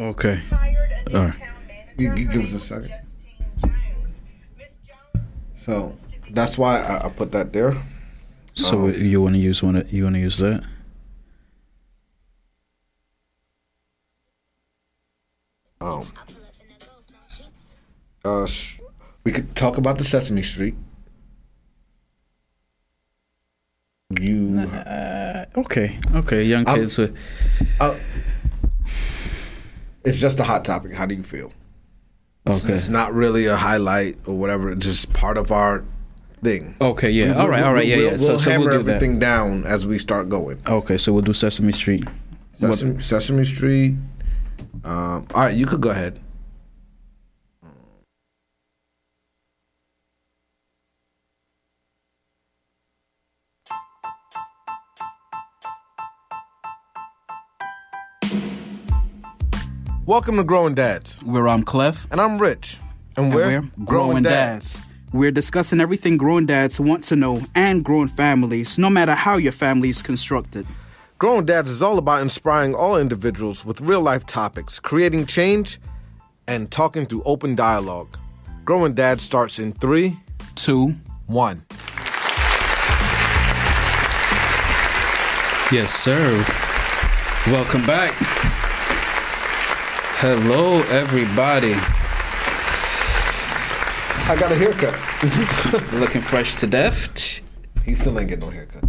Okay. hired a new All right. You- you give us a second. Justine Jones. Miss Jones So wants to be- that's why I, I put that there. So Um, you want to use one? You want to use that? Um, uh, sh- we could talk about the Sesame Street. You, Uh, okay. Okay. Young I'm- kids with. uh, it's just a hot topic. How do you feel? It's- Okay. It's not really a highlight or whatever. It's just part of our thing. Okay. Yeah. all right. All right. Yeah. We'll, yeah. So, we'll so hammer we'll do that. everything down as we start going. Okay. So we'll do Sesame Street. Sesame, Sesame Street. Um, all right, you could go ahead. Welcome to Growing Dads, Where I'm Clef. and I'm Rich, and And we're, we're Growing Dads. We're discussing everything growing dads want to know and growing families, no matter how your family is constructed. Growing Dads is all about inspiring all individuals with real life topics, creating change, and talking through open dialogue. Growing Dads starts in three, two, one. Yes, sir. Welcome back. Hello, everybody. I got a haircut. Looking fresh to death. He still ain't getting no haircut.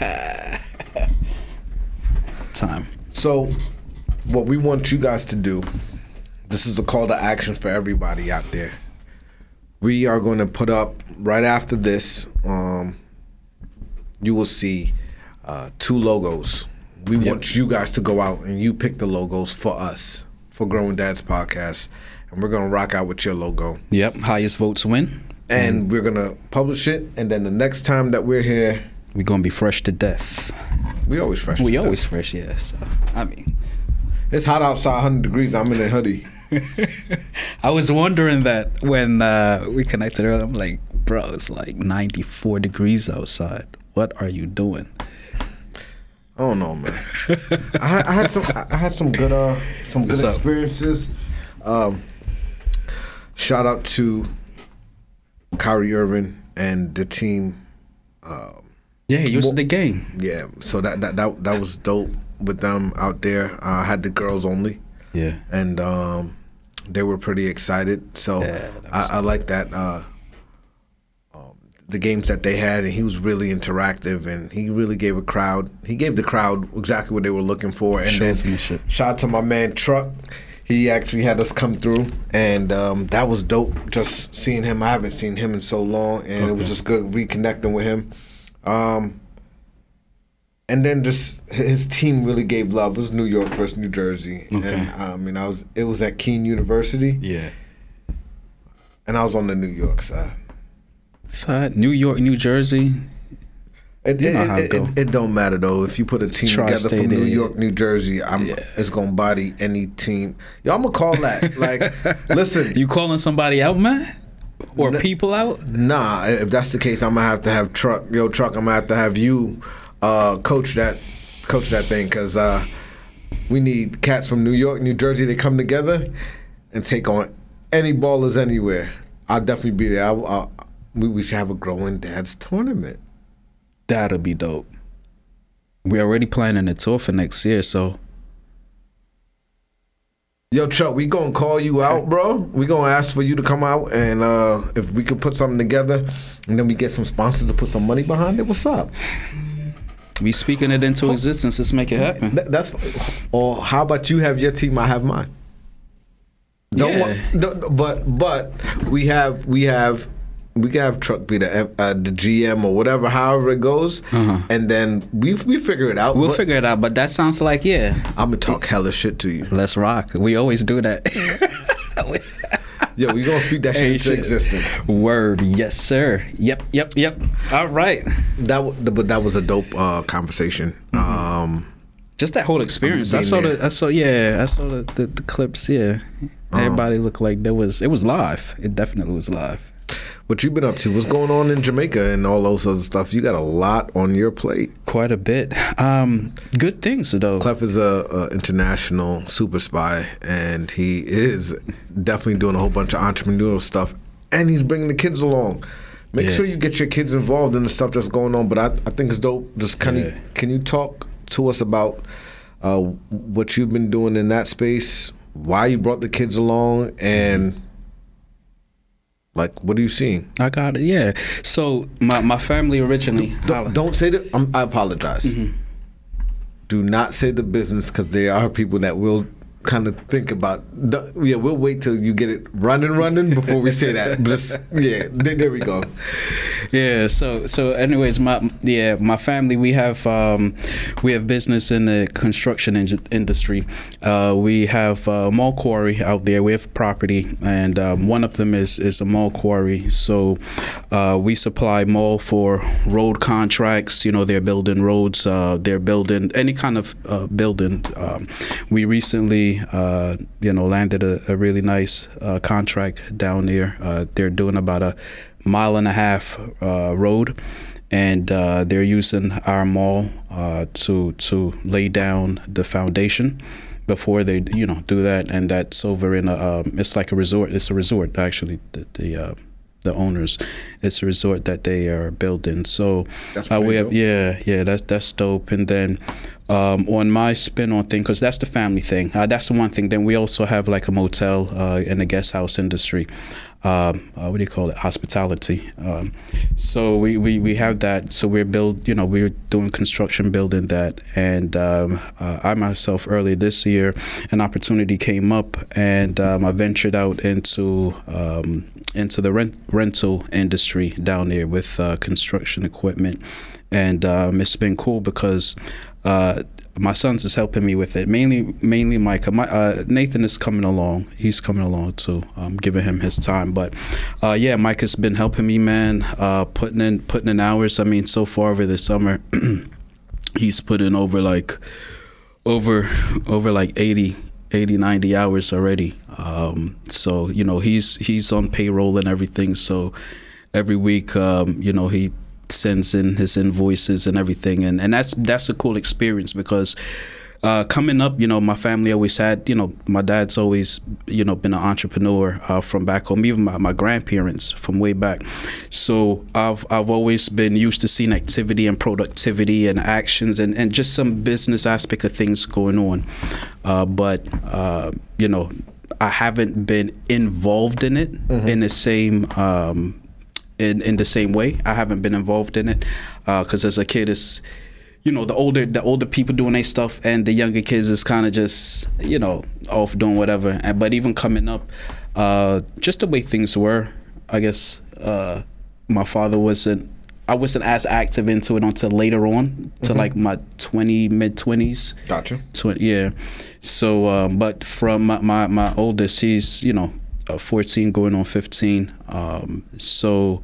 Time. So, what we want you guys to do, this is a call to action for everybody out there. We are going to put up right after this. Um, you will see uh, two logos. We want you guys to go out and you pick the logos for us for Growing Dads podcast, and we're gonna rock out with your logo. Yep. Highest votes win. And we're gonna publish it, and then the next time that we're here, We're gonna be fresh to death. we always fresh. We to death. always fresh, yeah. So I mean, It's hot outside, 100 degrees. I'm in a hoodie. I was wondering that when uh, we connected earlier. I'm like, bro, it's like 94 degrees outside. What are you doing? I don't know, man. I, had- I had some. I had some good. Uh, some good What's experiences. Um, shout out to Kyrie Irving and the team. Yeah, you was Well- the game. Yeah, so that that that, that was dope with them out there. Uh, I had the girls only, Yeah. and um, they were pretty excited. So Yeah, I, I like that. Uh, um, the games that they had, and he was really interactive, and he really gave a crowd. He gave the crowd exactly what they were looking for. And then shout out to my man Truck. He actually had us come through, and um, that was dope. Just seeing him, I haven't seen him in so long, and it was just good reconnecting with him. Um, and then just his team really gave love. It was New York versus New Jersey, Okay. and I mean, I was it was at Kean University, Yeah. and I was on the New York side. Side New York, New Jersey. It, You know it it, it, don't matter though. If you put a team together from New. York, New Jersey, I'm Yeah. it's gonna body any team. I'm gonna call that. Like, listen, You calling somebody out, man? Or Ne- people out? Nah, if that's the case, I'm gonna have to have truck. Yo, truck. I'm gonna have to have you uh, coach that, coach that thing, cause uh, we need cats from New York, New Jersey. They come together and take on any ballers anywhere. I'll definitely be there. I'll, I'll, we, we should have a growing dads tournament. That'll be dope. We're already planning a tour for next year, so Yo, Chuck, we gonna call you out, bro. We gonna ask for you to come out, and uh, if we could put something together, and then we get some sponsors to put some money behind it. What's up? we speaking it into existence. Let's make it happen. Th- that's or how about you have your team, I have mine. Don't Yeah. want, don't- but but we have we have we can have truck be the uh, the GM or whatever, however it goes, Uh-huh. and then we we figure it out. We'll but figure it out, but that sounds like yeah. I'm gonna talk hella shit to you. Let's rock. We always do that. Yo, we gonna speak that shit Hey, into shit. existence. Word, yes, sir. Yep, yep, yep. All right. That but that was a dope uh, conversation. Um, Just that whole experience. I saw there. the. I saw. Yeah, I saw the, the, the clips. Yeah, everybody looked like there was. It was live. It definitely was live. What you've been up to? What's going on in Jamaica and all those other stuff? You got a lot on your plate. Quite a bit. Um, good things though. Clef is a, a international super spy, and he is definitely doing a whole bunch of entrepreneurial stuff, and he's bringing the kids along. Make Yeah. sure you get your kids involved in the stuff that's going on. But I, I think it's dope. Just kind of, Yeah. can you talk to us about uh, what you've been doing in that space? Why you brought the kids along, and like, what are you seeing? I got it. Yeah. So my my family originally. Don't, don't say the. Um, I apologize. Do not say the business because there are people that will kind of think about. The, yeah, we'll wait till you get it running, running before we say that. Just yeah, there, there we go. Yeah. So so anyways, my yeah my family we have um, we have business in the construction in- industry. Uh, we have a marl quarry out there. We have property, and um, one of them is is a marl quarry. So uh, we supply marl for road contracts. You know, they're building roads. Uh, they're building any kind of uh, building. Um, we recently uh, you know landed a, a really nice uh, contract down there. Uh, they're doing about a mile and a half uh, road, and uh, they're using our marl uh, to to lay down the foundation before they you know do that, and that's over in a um, it's like a resort. It's a resort actually. The, the uh, the owners, it's a resort that they are building. So That's uh, we have dope. yeah yeah that's that's dope. And then um, on my spin on thing because that's the family thing. Uh, that's the one thing. Then we also have like a motel uh, in the guest house industry. Um, uh, what do you call it? Hospitality. Um, so we, we, we have that. So we're build. You know, we're doing construction, building that. And um, uh, I myself earlier this year, an opportunity came up, and um, I ventured out into um, into the rent rental industry down there with uh, construction equipment, and um, it's been cool because. Uh, my sons is helping me with it. Mainly, mainly Micah. My, uh, Nathan is coming along. He's coming along too. I'm giving him his time. But uh, yeah, Micah's been helping me, man. Uh, putting in putting in hours. I mean, so far over the summer, he's put in over like over over like 80 80 90 hours already um, so you know he's he's on payroll and everything so every week um, you know he sends in his invoices and everything and and that's that's a cool experience because uh, coming up, you know, my family always had, you know, my dad's always, you know, been an entrepreneur uh, from back home. Even my, my grandparents from way back. So I've I've always been used to seeing activity and productivity and actions and, and just some business aspect of things going on. Uh, but uh, you know, I haven't been involved in it in the same. Um, in, in the same way, I haven't been involved in it because as a kid, it's you know the older the older people doing their stuff and the younger kids is kind of just you know off doing whatever and but even coming up uh just the way things were i guess uh my father wasn't i wasn't as active into it until later on to like my 20 mid 20s Gotcha. Tw- yeah. So, um, but from my, my, my oldest, he's, you know, uh, 14 going on 15. Um, so,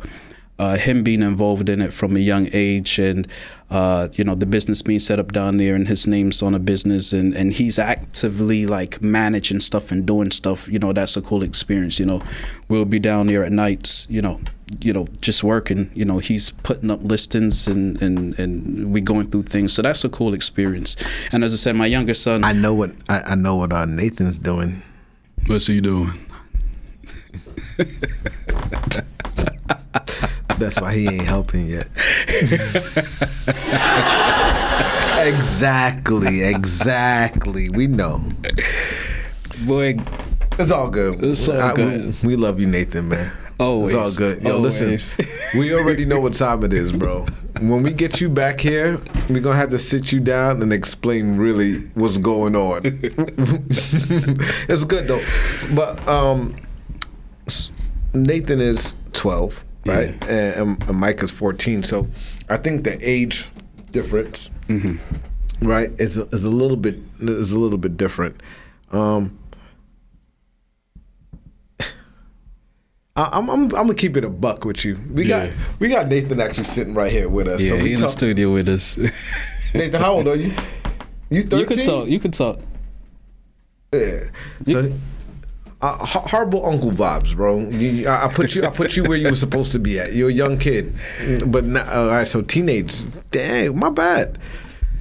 uh, him being involved in it from a young age and, uh, you know, the business being set up down there and his name's on a business and, and he's actively like managing stuff and doing stuff, you know, that's a cool experience. You know, we'll be down there at nights, you know, you know, just working, you know, he's putting up listings and, and, and we going through things. So that's a cool experience. And as I said, my younger son, I know what I, I know what uh, Nathan's doing. what's he doing? That's why he ain't helping yet. exactly, exactly. We know. Boy, It's all good. It's all I- we- good. We, love you, Nathan, man. Oh, It's all good. Yo, Always. listen. We already know what time it is, bro. When we get you back here, we're gonna have to sit you down and explain really what's going on. it's good though. But um Nathan is twelve, right? And, and Mike is fourteen. So I think the age difference, right, is a, is a little bit is a little bit different. Um, I- I'm, I'm, I'm gonna keep it a buck with you. We got Yeah. we got Nathan actually sitting right here with us. yeah, so we he in the talk- studio with us. Nathan, how old are you? You 13? you could talk. You could talk. Yeah. So, uh, horrible uncle vibes, bro. You, I, I put you, I put you where you were supposed to be at. You're a young kid, but now, uh, all right, so teenage. Dang, my bad.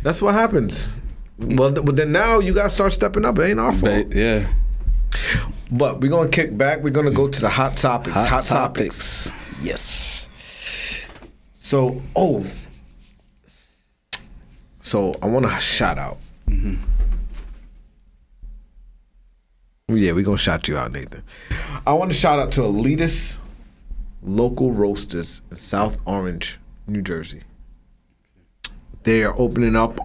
That's what happens. Well, th- but then now you gotta start stepping up. It ain't our fault. But, yeah. But we're gonna kick back. We're gonna go to the hot topics. Hot, topics. Yes. So, oh, so I want to shout out. Yeah, we're gonna shout you out, Nathan. I want to shout out to Elitist Local Roasters in South Orange, New Jersey. They are opening up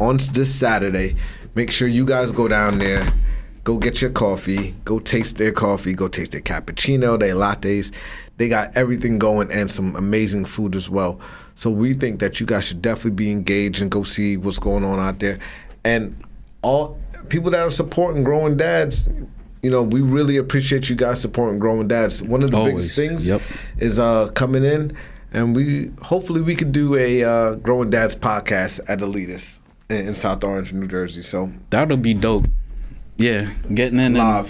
on this Saturday. Make sure you guys go down there. Go get your coffee. Go taste their coffee. Go taste their cappuccino, their lattes. They got everything going and some amazing food as well. So we think that you guys should definitely be engaged and go see what's going on out there. And all people that are supporting growing dads, you know, we really appreciate you guys supporting growing dads. One of the Always. biggest things Yep. is uh coming in and we hopefully we could do a uh, growing dads podcast at Elitist in, in South Orange, New Jersey. So That'll be dope. Yeah, getting in live.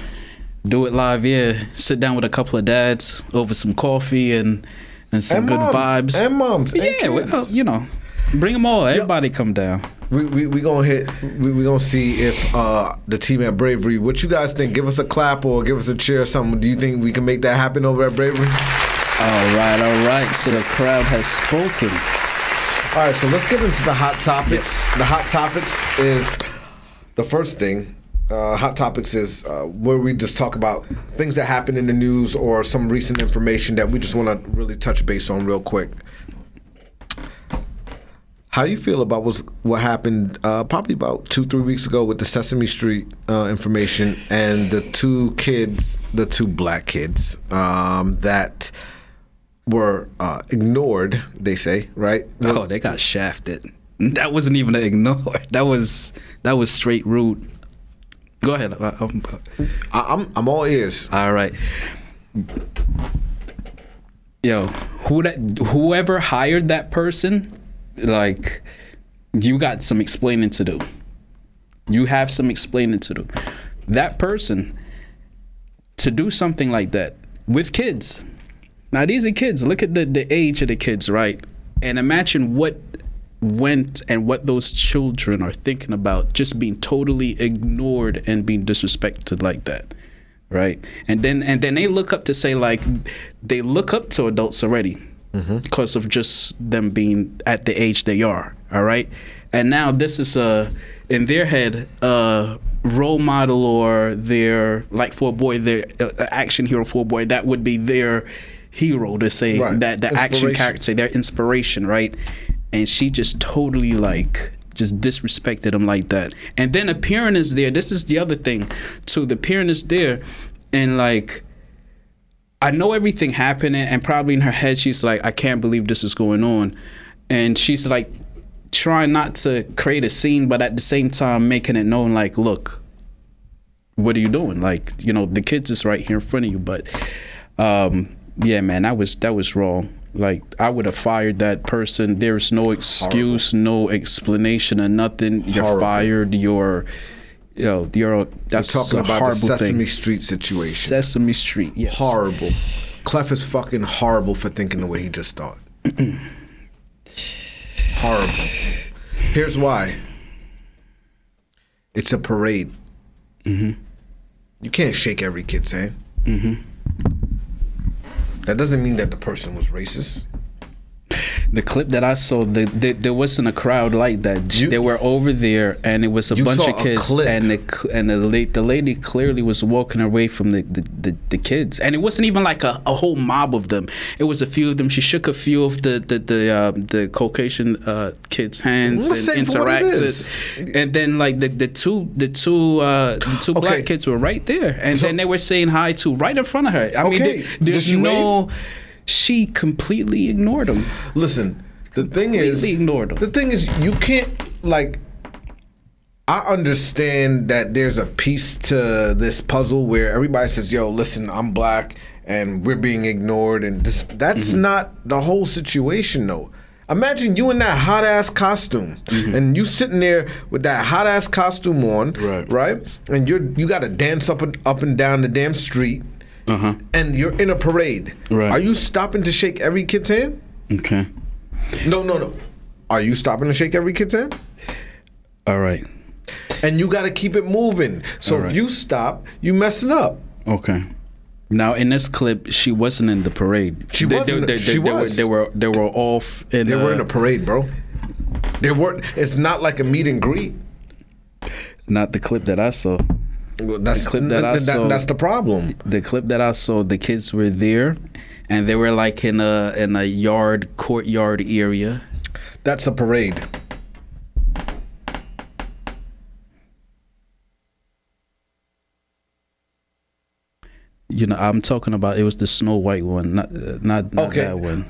and do it live. Yeah, sit down with a couple of dads over some coffee and and some And good moms. vibes. And moms. And yeah, well, you know, bring them all. Everybody come down. We we we gonna hit. We we gonna see if uh the team at Bravery. What you guys think? Give us a clap or give us a cheer or something. Do you think we can make that happen over at Bravery? All right, all right. So the crowd has spoken. All right, so let's get into the hot topics. The hot topics is the first thing. Uh, hot topics is uh, where we just talk about things that happen in the news or some recent information that we just want to really touch base on real quick. How you feel about what's, what happened uh, probably about two three weeks ago with the Sesame Street uh, information and the two kids, the two black kids um, that were uh, ignored. They say right. Oh, they got shafted. That wasn't even an ignore. That was that was straight rude. Go ahead. Uh, um, uh, I'm I'm all ears. All right. Yo, who that whoever hired that person, like you got some explaining to do. You have some explaining to do. That person to do something like that with kids. Now these are kids. Look at the, the age of the kids, right? And imagine what went and what those children are thinking about just being totally ignored and being disrespected like that right and then and then they look up to say like they look up to adults already because of just them being at the age they are all right? And now this is a in their head a role model or their like for a boy their uh, action hero for a boy that would be their hero to say Right. that the action character their inspiration right? And she just totally like just disrespected him like that. And then appearing is there. This is the other thing too. The appearing is there and like I know everything happening, and probably in her head, she's like, I can't believe this is going on. And she's like, trying not to create a scene, but at the same time, making it known, like, look, what are you doing? Like, you know, the kids is right here in front of you. But, um, yeah, man, that was that was wrong. Like, I would have fired that person. There's no excuse, no explanation, or nothing. You're Horrible. fired. You're, know, you're. That's Talking a about the Sesame thing. Street situation. Sesame Street. Yes. horrible. Clef is fucking horrible for thinking the way he just thought. horrible. Here's why. It's a parade. Mm-hmm. You can't shake every kid's hand. Mm-hmm. That doesn't mean that the person was racist. The clip that I saw, the, the, there wasn't a crowd like that. You- they were over there, and it was a bunch of kids, and the and the lady, the lady clearly was walking away from the, the, the, kids, and it wasn't even like a, a whole mob of them. It was a few of them. She shook a few of the the the, uh, the Caucasian uh, kids' hands Let's and say for what interacted, and then like the, the two the two uh, the two Okay. black kids were right there, and So- then they were saying hi to right in front of her. I mean, there- there's no. She completely ignored them. Listen, the thing is, ignored 'em. the thing is, you can't like. I understand that there's a piece to this puzzle where everybody says, "Yo, listen, I'm black and we're being ignored," and this, that's Mm-hmm. not the whole situation, though. Imagine you in that hot ass costume, and you sitting there with that hot ass costume on, Right. Right, and you're you got to dance up and up and down the damn street, Uh-huh. and you're in a parade. Right. Are you stopping to shake every kid's hand? Okay. No, no, no. Are you stopping to shake every kid's hand? All right. And you got to keep it moving. So right. if you stop, you messing up. Okay. Now in this clip, she wasn't in the parade. She wasn't. She they was. Were, they were they were off in. They were uh, in a parade, bro. They were. It's not like a meet and greet. Not the clip that I saw. Well, That's clip that I saw- That's the problem. The clip that I saw, the kids were there, and they were like in a in a yard courtyard area. That's a parade. You know, I'm talking about it was the Snow White one, not not, not Okay. that one.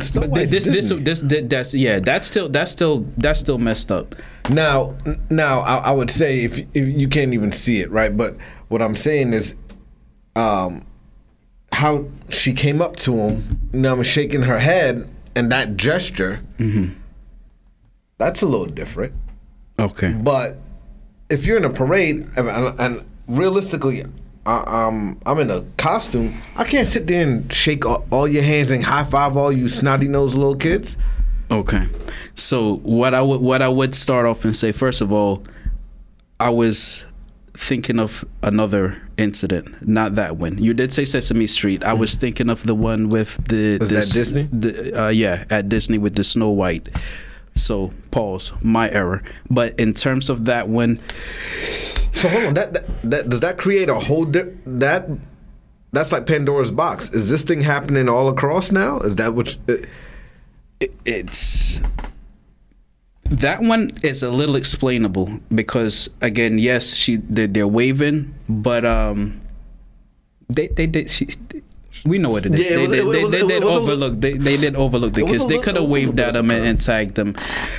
Snow But White's this this, this this that's yeah, that's still that's still that's still messed up. Now, now I, I would say if, if you can't even see it, right? But what I'm saying is, um, how she came up to him, you know, I'm shaking her head, and that gesture, mm-hmm. that's a little different. Okay. But if you're in a parade, and, and, and realistically, I, um, I'm in a costume, I can't sit there and shake all, all your hands and high five all you snotty nosed little kids. Okay. So what I would what I would start off and say first of all, I was thinking of another incident, not that one. You did say Sesame Street. I was thinking of the one with the Was that Disney? The, uh, yeah, at Disney with the Snow White. So pause, my error. But in terms of that one, So hold on, that, that, that does that create a whole di- that that's like Pandora's box. Is this thing happening all across now? Is that what? You, it- it's that one is a little explainable because again, yes, she they, they're waving, but um, they they did she. We know what it is. Yeah, it they was- did, it was- they, it was- they it did overlook. They, they did overlook the kids. They could have waved at them and, and tagged them,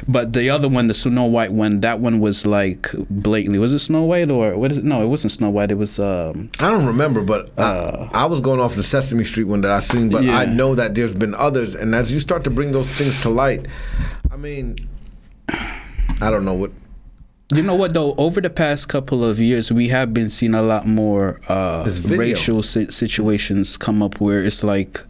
but the other one, the Snow White one, that one was like blatantly. Was it Snow White or what is it? No, it wasn't Snow White. It was um, I don't remember, but I, I was going off the Sesame Street one that I seen. But Yeah. I know that there's been others, and as you start to bring those things to light, I mean, I don't know what. You know what though? Over the past couple of years, we have been seeing a lot more uh, racial si- situations come up where it's like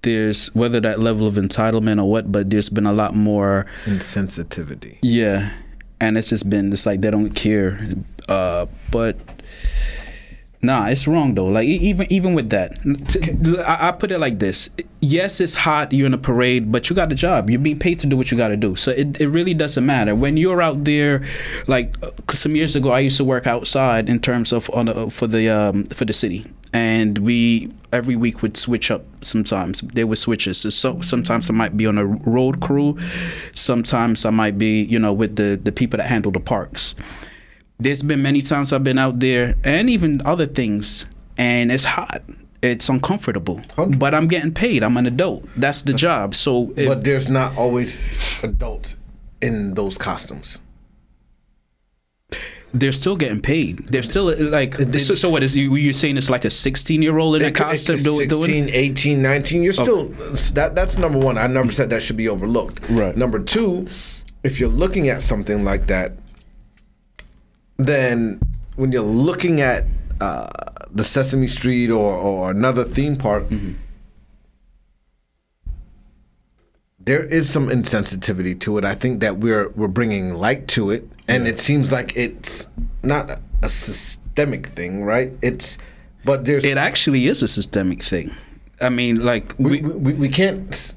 there's whether that level of entitlement or what, but there's been a lot more. Insensitivity. Yeah, and it's just been it's like they don't care. Uh, but nah, it's wrong though. Like even even with that, T- I, I put it like this: yes, it's hot. You're in a parade, but you got a job. You're being paid to do what you got to do. So it, it really doesn't matter when you're out there. Like uh, some years ago, I used to work outside in terms of on a, for the um, for the city, and we every week would switch up. Sometimes there were switches. So, so sometimes I might be on a road crew. Sometimes I might be, you know, with the the people that handle the parks there's been many times I've been out there and even other things, and it's hot. It's uncomfortable, Hundred- but I'm getting paid. I'm an adult. That's the job. So if, But there's not always adults in those costumes. they're still getting paid. They're still like. It- so, so what is you? You're saying it's like a 16 year old in a It it costume doing 16, 18, 19, you're still that that's number 1. I never said that should be overlooked. Right. Number 2, if you're looking at something like that then when you're looking at uh, the Sesame Street or, or another theme park, there is some insensitivity to it. I think that we're we're bringing light to it, and it seems like it's not a, a systemic thing, right? It's but there's It actually is a systemic thing. I mean, like we, we, we, we can't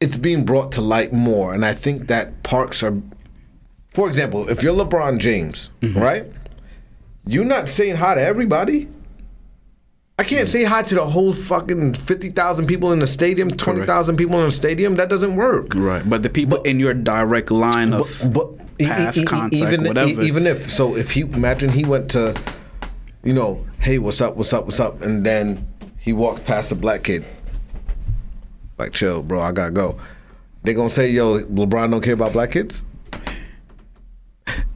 it's being brought to light more and i think that parks are for example if you're lebron james mm-hmm. right? You're not saying hi to everybody. I can't say hi to the whole fucking 50000 people in the stadium 20000 people in the stadium. That doesn't work. Right, but the people in your direct line of but, but path, e- e- contact, even whatever. e- even if so if he imagine he went to you know hey what's up what's up what's up and then he walked past a black kid. Like chill bro i gotta go. They gonna say yo lebron don't care about black kids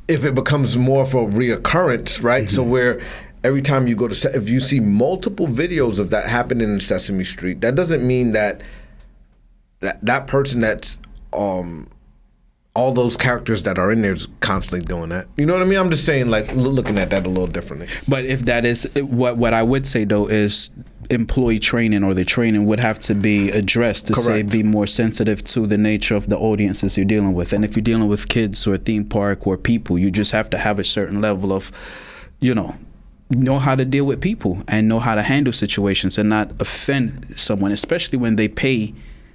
if it becomes more of a reoccurrence right? So where every time you go to if you see multiple videos of that happening in sesame street that doesn't mean that that that person that's um all those characters that are in there is constantly doing that. You know what I mean? I'm just saying, like loo- looking at that a little differently. But if that is what what I would say though is employee training or the training would have to be addressed to say be more sensitive to the nature of the audiences you're dealing with. And if you're dealing with kids or a theme park or people, you just have to have a certain level of, you know, know how to deal with people and know how to handle situations and not offend someone, especially when they pay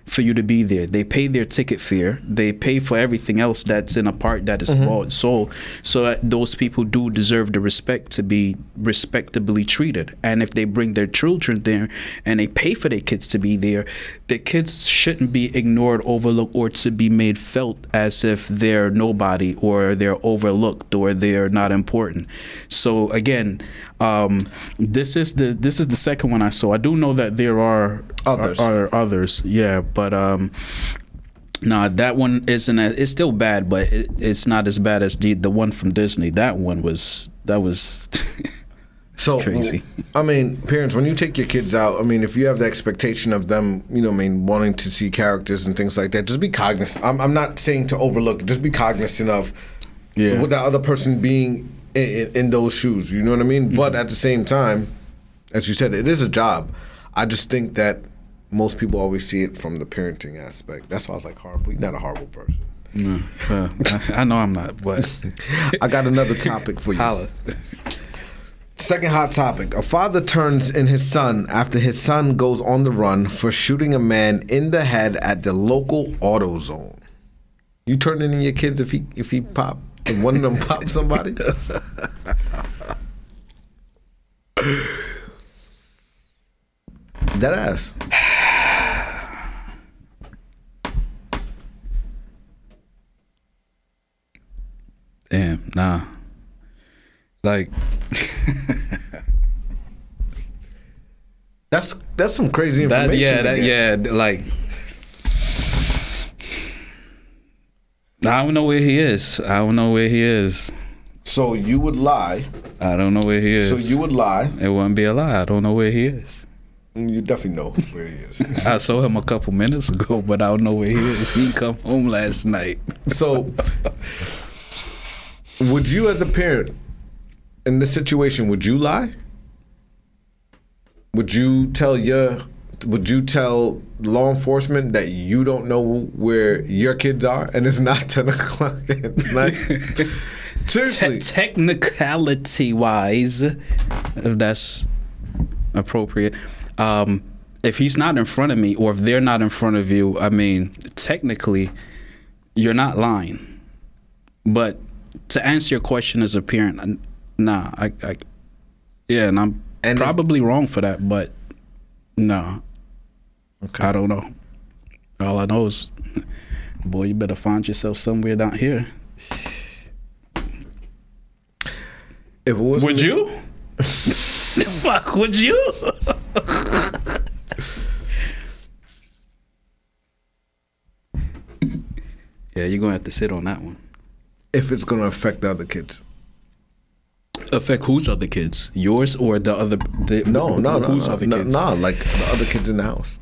for you to be there. They pay their ticket fare. They pay for everything else that's in a park that is mm-hmm. bought sold. So that uh, those people do deserve the respect to be respectably treated. And if they bring their children there and they pay for their kids to be there, the kids shouldn't be ignored, overlooked, or to be made felt as if they're nobody or they're overlooked or they're not important. So again, um, this is the this is the second one I saw. I do know that there are Others. are, are others, yeah, but um, nah, that one isn't. A, it's still bad, but it, it's not as bad as the the one from Disney. That one was that was. So crazy. I mean, parents, when you take your kids out, I mean, if you have the expectation of them, you know, I mean, wanting to see characters and things like that, just be cognizant. I'm, I'm not saying to overlook. Just be cognizant of Yeah. with that other person being in, in, those shoes. You know what I mean? But Mm-hmm. at the same time, as you said, it is a job. I just think that most people always see it from the parenting aspect. That's why I was like, horrible. You're not a horrible person. No, uh, I, I know I'm not, but I got another topic for you. holla. Second hot topic. A father turns in his son after his son goes on the run for shooting a man in the head at the local auto zone. You turning in your kids if he if he pop one of them pop somebody? That ass. Damn, nah. Like, That's that's some crazy that, information. yeah, that, yeah, like. I don't know where he is. I don't know where he is. So you would lie. I don't know where he is. So you would lie. It wouldn't be a lie. I don't know where he is. Mm, you definitely know where he is. I saw him a couple minutes ago, but I don't know where he is. He come home last night. So, would you, as a parent, in this situation, would you lie? Would you tell your, would you tell law enforcement that you don't know where your kids are and it's not ten o'clock at night? Seriously, Te- technicality wise, if that's appropriate, um, if he's not in front of me or if they're not in front of you, I mean, technically, you're not lying. But to answer your question as a parent, nah, I, I yeah, and I'm And if- probably wrong for that, but no, Okay. I don't know. All I know is, boy, you better find yourself somewhere down here. if it was Would you? Fuck, would you? yeah, you're gonna have to sit on that one. if it's going to affect the other kids? Affect whose other kids? Yours or the other? The, No, no, no, Whose no, other no, kids? no, like the other kids in the house.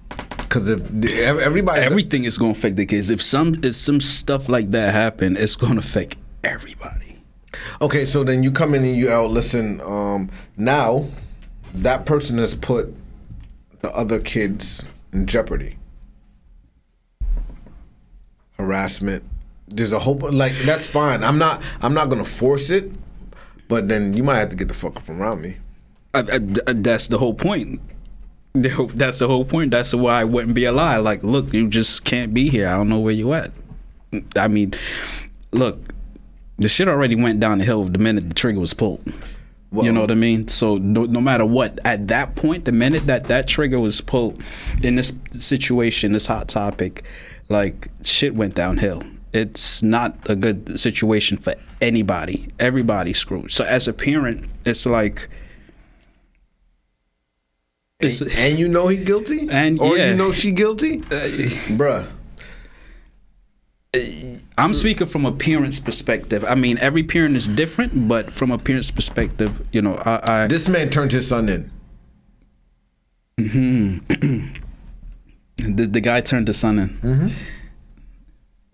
Because if everybody, Everything is gonna affect the kids. If some if some stuff like that happen, it's gonna affect everybody. Okay, so then you come in and you out. Listen, um, now that person has put the other kids in jeopardy. Harassment. There's a whole like that's fine. I'm not. I'm not gonna force it, but then you might have to get the fuck up from around me. I, I- that's the whole point. That's the whole point. That's why it wouldn't be a lie. Like, look, you just can't be here. I don't know where you at. I mean, look, the shit already went down the hill the minute the trigger was pulled. you know what I mean? So no, no matter what, at that point, the minute that that trigger was pulled in this situation, this hot topic, like shit went downhill. It's not a good situation for anybody. Everybody screwed. So as a parent, it's like. It's, and, you know he guilty, And, or yeah. you know she guilty, bruh. I'm speaking from a parent's perspective. I mean, every parent is different, but from a parent's perspective, you know, I, I This man turned his son in. the, the guy turned the son in. Mm-hmm.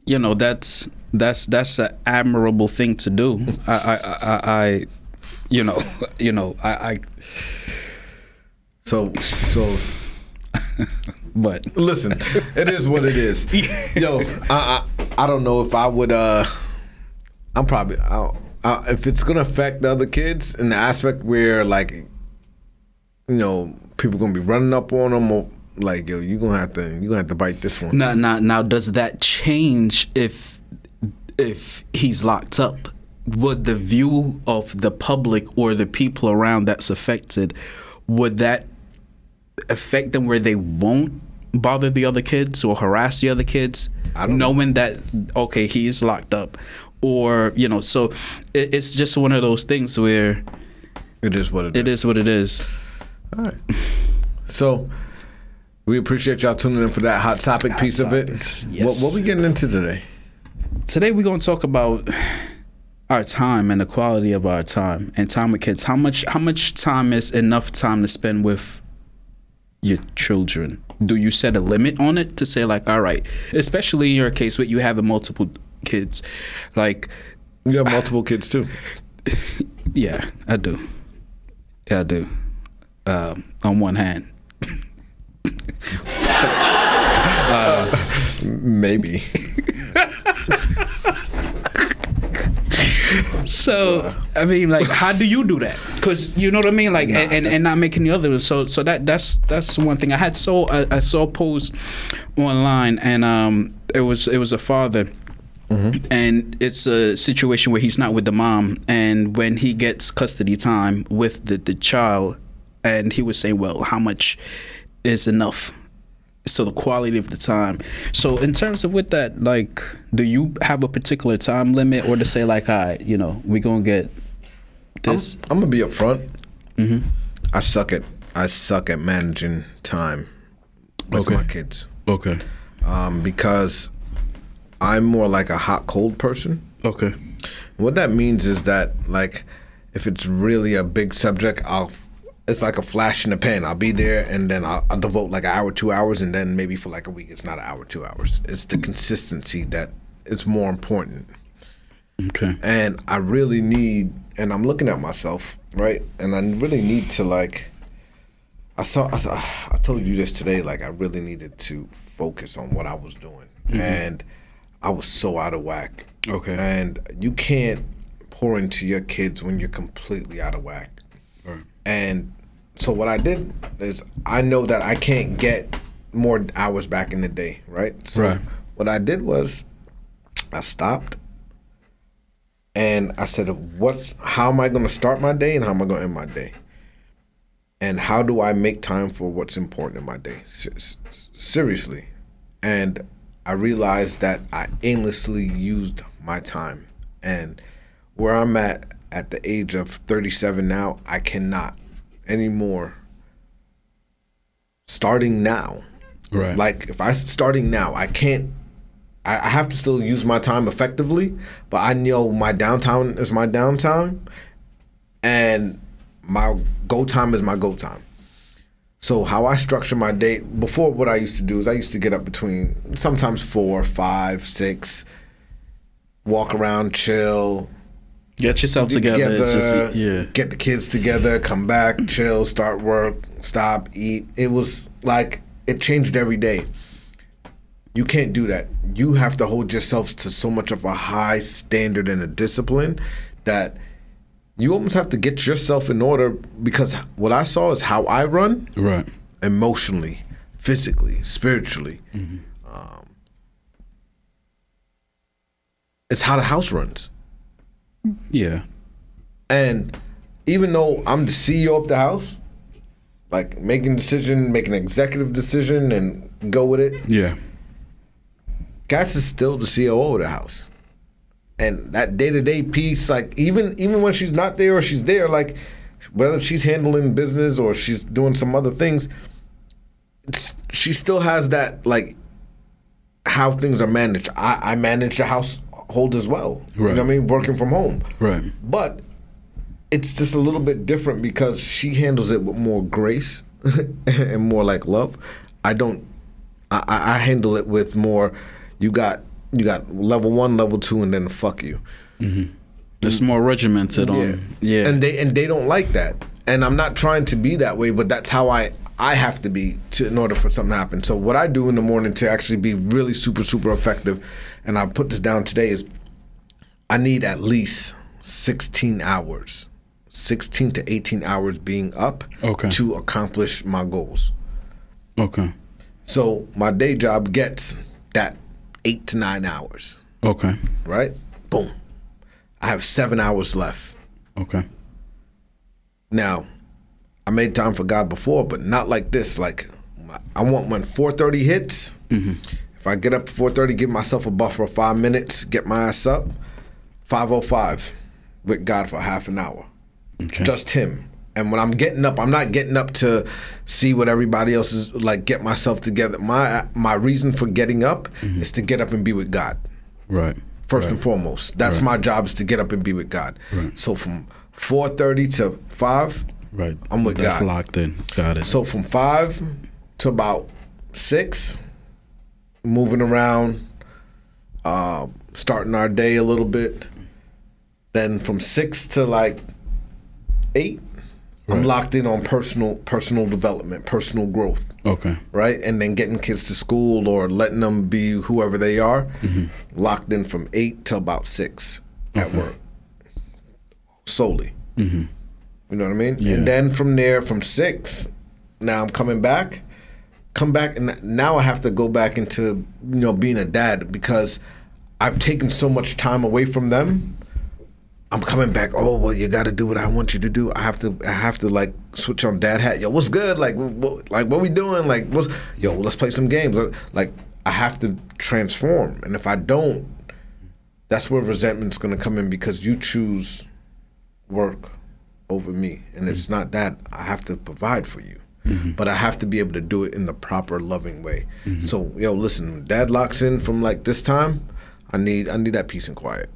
You know that's that's that's an admirable thing to do. I I, I, I you know you know I, I So so but listen, it is what it is. Yo, I, I I don't know if I would. uh I'm probably I, I, if it's gonna affect the other kids in the aspect where like, you know, people gonna be running up on them or like, yo, you gonna have to you gonna have to bite this one. now now now does that change if if he's locked up? Would the view of the public or the people around that's affected would that affect them where they won't bother the other kids or harass the other kids I don't know. knowing that okay he's locked up or you know so it, it's just one of those things where It is what it is what it is All right. So we appreciate y'all tuning in for that hot topic piece topics, of it. yes. What what we getting into today? today we're going to talk about our time and the quality of our time and time with kids how much how much time is enough time to spend with your children do you set a limit on it to say like all right especially in your case with you having multiple kids like You have multiple kids too. yeah i do yeah i do um, on one hand Maybe. So I mean, like, how do you do that? Because you know what I mean, like, and, and, and not making the others. So so that that's that's one thing. I had saw I, I saw a post online, and um, it was it was a father. And it's a situation where he's not with the mom, and when he gets custody time with the, the child, and he was saying, "Well, how much is enough?" So the quality of the time. So in terms of with that, like, do you have a particular time limit, or to say like, all right, you know, we gonna get I'm, this? I'm gonna be upfront. Mm-hmm. I suck at I suck at managing time with Okay. my kids Okay. um, because I'm more like a hot cold person. Okay. What that means is that like if it's really a big subject, I'll it's like a flash in the pan. I'll be there and then I'll, I'll devote like an hour, two hours, and then maybe for like a week, it's not an hour, two hours. It's the consistency that is more important. Okay. and I really need, and I'm looking at myself, right, and I really need to like. I saw, I saw, I told you this today. Like I really needed to focus on what I was doing, mm-hmm. and I was so out of whack. Okay. And you can't pour into your kids when you're completely out of whack. And so what I did is I know that I can't get more hours back in the day, right? So Right. what I did was I stopped and I said, "What's how am I going to start my day and how am I going to end my day? And how do I make time for what's important in my day? Seriously." And I realized that I aimlessly used my time, and where I'm at at the age of 37 now, I cannot anymore. Starting now, Right. like if I starting now, I can't. I, I have to still use my time effectively, but I know my downtime is my downtime, and my go time is my go time. So how I structure my day before, what I used to do is I used to get up between sometimes four, five, six, walk around, chill, Get yourself together. Together, just, yeah. get the kids together, come back, chill, start work, stop, eat. It was like it changed every day. You can't do that. You have to hold yourself to so much of a high standard and a discipline that you almost have to get yourself in order because what I saw is how I run Right. emotionally, physically, spiritually. Um, it's how the house runs. Yeah. And even though I'm the CEO of the house, like making decision, make an executive decision and go with it, Yeah. Gas is still the COO of the house. And that day to day piece, like even even when she's not there or she's there, like whether she's handling business or she's doing some other things, it's she still has that like how things are managed. I, I manage the household as well. You know what I mean? Working from home. Right. But it's just a little bit different because she handles it with more grace and more like love. I don't I, I I handle it with more. You got you got level one, level two, and then fuck you. Mm-hmm. It's more regimented on. Yeah. And they and they don't like that. And I'm not trying to be that way, but that's how I I have to be to in order for something to happen. So what I do in the morning to actually be really super super effective, and I put this down today is I need at least 16 hours. 16 to 18 hours being up Okay. to accomplish my goals. okay. So my day job gets that 8 to 9 hours, Okay. right? Boom. I have 7 hours left. Okay. Now, I made time for God before, but not like this. Like, I want when 4:30 hits. Mm-hmm. If I get up at 4:30, give myself a buffer of five minutes, get my ass up. 5:05 with God for half an hour, Okay. just Him. And when I'm getting up, I'm not getting up to see what everybody else is like. Get myself together. My my reason for getting up mm-hmm. is to get up and be with God right. first and foremost. That's my job is to get up and be with God. So from 4:30 to 5, Right. I'm with That's God. locked in. Got it. So from five to about six, moving around, uh, starting our day a little bit. Then from six to like eight, I'm locked in on personal personal development, personal growth, okay. right? And then getting kids to school or letting them be whoever they are. Locked in from eight till about six at work, solely. You know what I mean? Yeah. And then from there, from six, now I'm coming back. Come back, and now I have to go back into you know being a dad because I've taken so much time away from them. I'm coming back. Oh well, you got to do what I want you to do. I have to. I have to like switch on dad hat. Yo, what's good? Like, what, like what we doing? Like, what's yo? Let's play some games. Uh, like, I have to transform, and if I don't, that's where resentment's gonna come in because you choose work over me. And it's not that i have to provide for you mm-hmm. but i have to be able to do it in the proper loving way. Mm-hmm. So yo listen dad locks in from like this time i need i need that peace and quiet.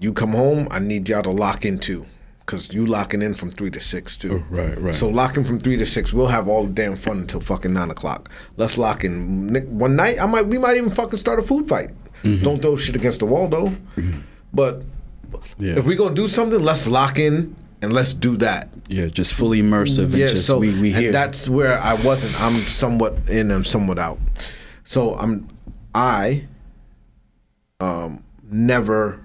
You come home i need y'all to lock in too because you locking in from three to six too. Oh, right, right. so locking from three to six we'll have all the damn fun until fucking nine o'clock. Let's lock in. One night i might we might even fucking start a food fight. Mm-hmm. Don't throw shit against the wall though. But Yeah. if we gonna do something, let's lock in and let's do that. yeah. Just fully immersive and Yeah, just so we we and here. that's where I wasn't. I'm somewhat in and somewhat out. So I'm I um never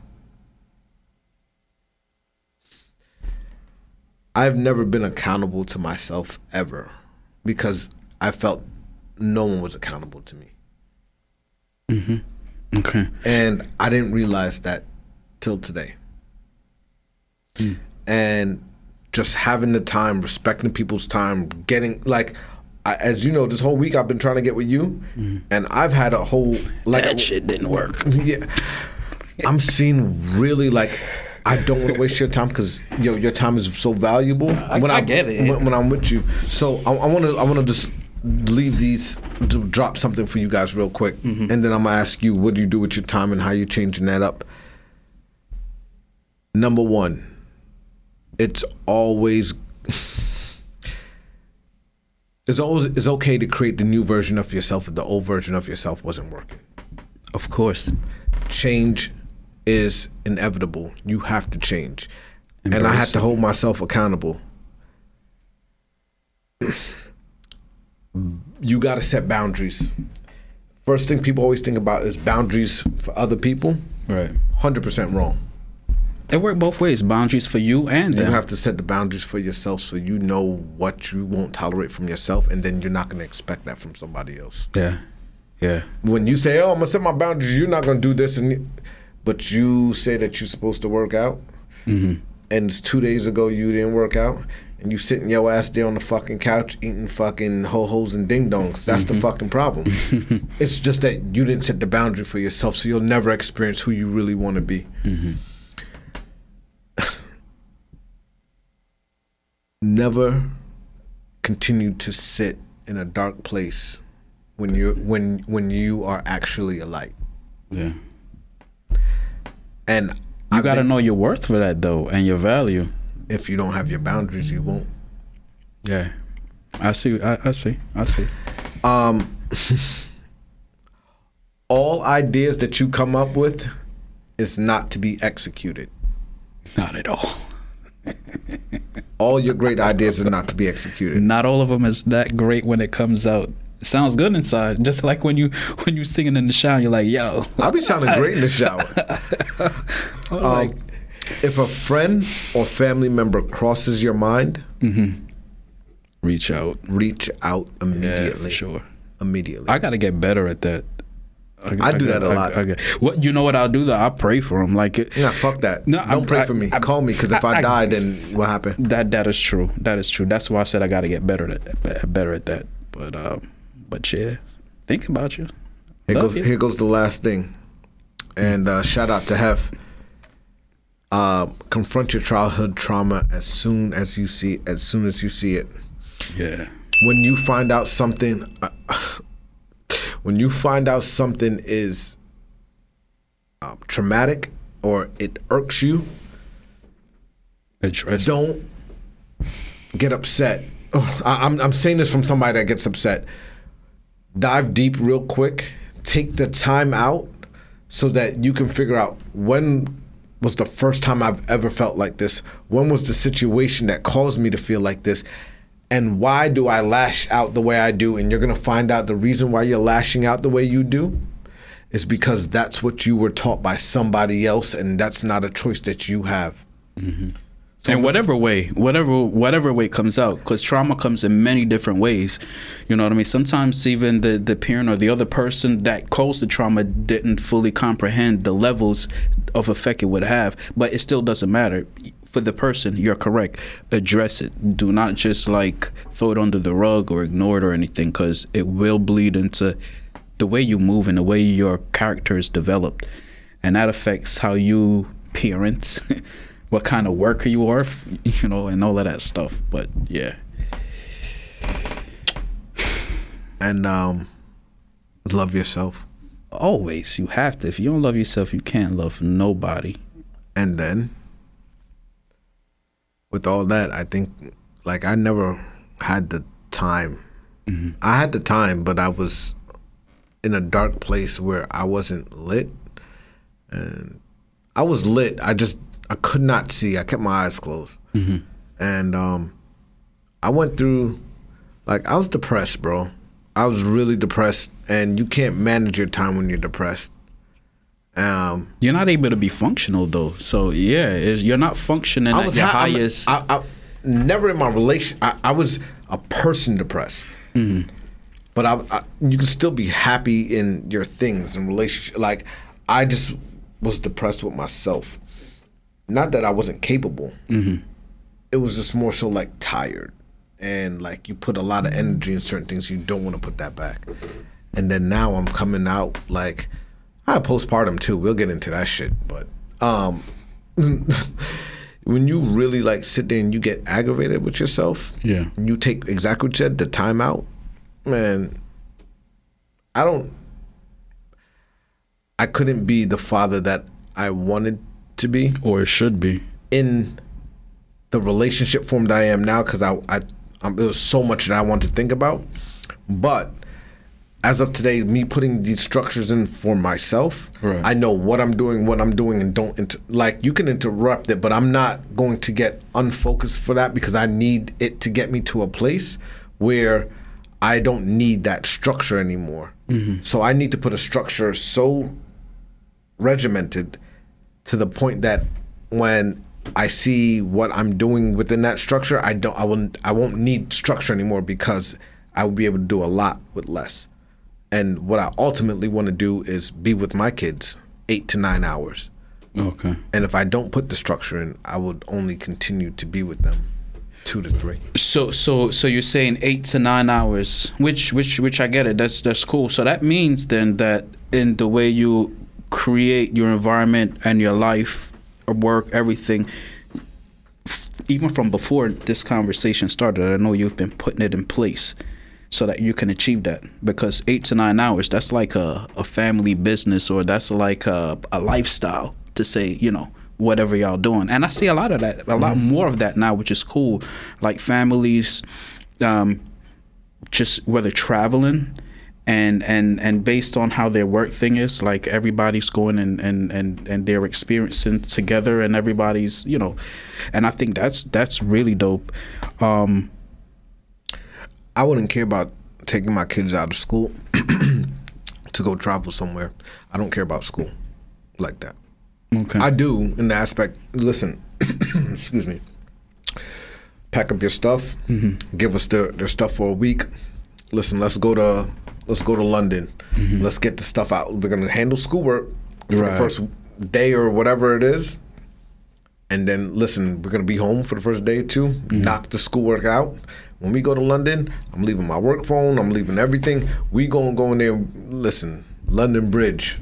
I've never been accountable to myself ever because I felt no one was accountable to me. Mm-hmm. okay. And I didn't realize that till today. And just having the time, respecting people's time, getting like, I, as you know, this whole week I've been trying to get with you, and I've had a whole like That shit didn't work. yeah. I'm seeing really like I don't want to waste your time because yo your time is so valuable. I- I get it. when, when I'm with you. So I want to I want to just leave these to drop something for you guys real quick, Mm-hmm. and then I'm gonna ask you what do you do with your time and how you're changing that up. Number one, it's always it's always it's okay to create the new version of yourself if the old version of yourself wasn't working Of course. change is inevitable. You have to change. and I have to hold myself accountable. you got to set boundaries. First thing people always think about is boundaries for other people. Right. 100% wrong. It worked both ways. Boundaries for you and You have to set the boundaries for yourself so you know what you won't tolerate from yourself, and then you're not going to expect that from somebody else. yeah. Yeah. when you say, "Oh, I'm gonna set my boundaries," you're not gonna do this, and but you say that you're supposed to work out, mm-hmm. and it's two days ago you didn't work out, and you sitting your ass there on the fucking couch eating fucking ho hos and ding dongs. That's the mm-hmm. fucking problem. it's just that you didn't set the boundary for yourself, so you'll never experience who you really want to be. Mm-hmm. Never continue to sit in a dark place when you when when you are actually a light. Yeah. And You got to know your worth for that though and your value. if you don't have your boundaries, you won't. Yeah. I see. I, I see. I see. Um, all ideas that you come up with is not to be executed. Not at all. All your great ideas are not to be executed. Not all of them is that great when it comes out. It sounds good inside, just like when you when you singing in the shower. You're like, yo, I'll be sounding great in the shower. I'm like, Um, if a friend or family member crosses your mind, reach out. reach out Yeah, immediately. for sure. Immediately. I got to get better at that. I do that a I- lot. I what you know what I'll do though? I pray for them. Like it, Nah, fuck that. No, Don't pray I- for me. I- Call me because if I, I- I- die, then what happened? that that is true. That is true. That's why I said I got to get better at better at that. But um, but yeah, think about you. Here Love goes you. here goes the last thing, and uh, shout out to Hef. Uh, confront your childhood trauma as soon as you see as soon as you see it. Yeah. When you find out something, uh, when you find out something is um, traumatic or it irks you, don't get upset. Oh, I, I'm I'm saying this from somebody that gets upset. Dive deep real quick. Take the time out so that you can figure out when was the first time I've ever felt like this. When was the situation that caused me to feel like this? And why do I lash out the way I do? And you're gonna find out the reason why you're lashing out the way you do is because that's what you were taught by somebody else, and that's not a choice that you have. Mm-hmm. so in whatever way, whatever whatever way comes out, because trauma comes in many different ways. You know what I mean? Sometimes even the the parent or the other person that caused the trauma didn't fully comprehend the levels of effect it would have, but it still doesn't matter. For the person, you're correct. Address it. Do not just like throw it under the rug or ignore it or anything, because it will bleed into the way you move and the way your character is developed, and that affects how you parent, what kind of worker you are, you know, and all of that stuff. But yeah, And um, love yourself. always you have to. If you don't love yourself, you can't love nobody. And then, with all that, I think, like, I never had the time. I had the time, but I was in a dark place where I wasn't lit. And I was lit. I just, I could not see. I kept my eyes closed. And um, I went through, like, I was depressed, bro. I was really depressed. And you can't manage your time when you're depressed. Um, You're not able to be functional though. So yeah, you're not functioning I at was your ha- highest. I, I, never in my relation. I, I was a person depressed, but I, I, you can still be happy in your things and relationship. Like I just was depressed with myself. Not that I wasn't capable. It was just more so like tired, and like you put a lot of energy in certain things. You don't want to put that back. And then now I'm coming out like I postpartum too. We'll get into that shit, but um when you really like sit there and you get aggravated with yourself, Yeah. and you take exactly what you said, the time out, man, I don't I couldn't be the father that I wanted to be or it should be. in the relationship form that I am now because I, I um, there was so much that I wanted to think about, but as of today, me putting these structures in for myself, Right. I know what I'm doing, what I'm doing, and don't inter- like you can interrupt it, but I'm not going to get unfocused for that because I need it to get me to a place where I don't need that structure anymore. Mm-hmm. So I need to put a structure so regimented to the point that when I see what I'm doing within that structure, I don't I won't I won't need structure anymore because I will be able to do a lot with less. And what I ultimately want to do is be with my kids 8 to 9 hours. Okay. And if I don't put the structure in, I would only continue to be with them 2 to 3. So so so you're saying eight to nine hours, which which which I get it. That's that's cool. So that means then that in the way you create your environment and your life, or work, everything, even from before this conversation started, I know you've been putting it in place so that you can achieve that. Because eight to nine hours, that's like a, a family business or that's like a, a lifestyle to say, you know, whatever y'all doing. And I see a lot of that, a lot more of that now, which is cool. Like families, um, just whether traveling and and and based on how their work thing is, like everybody's going and and and and they're experiencing together, and everybody's you know, and I think that's that's really dope. Um, I wouldn't care about taking my kids out of school to go travel somewhere. I don't care about school like that. okay. I do in the aspect. Listen, excuse me. Pack up your stuff. Mm-hmm. Give us their, their stuff for a week. Listen, let's go to let's go to London. Let's get the stuff out. We're gonna handle schoolwork for Mm-hmm. Right. the first day or whatever it is, and then listen. We're gonna be home for the first day or 2 Mm-hmm. Knock the schoolwork out. When we go to London, I'm leaving my work phone. I'm leaving everything. We gonna go in there. Listen, London Bridge.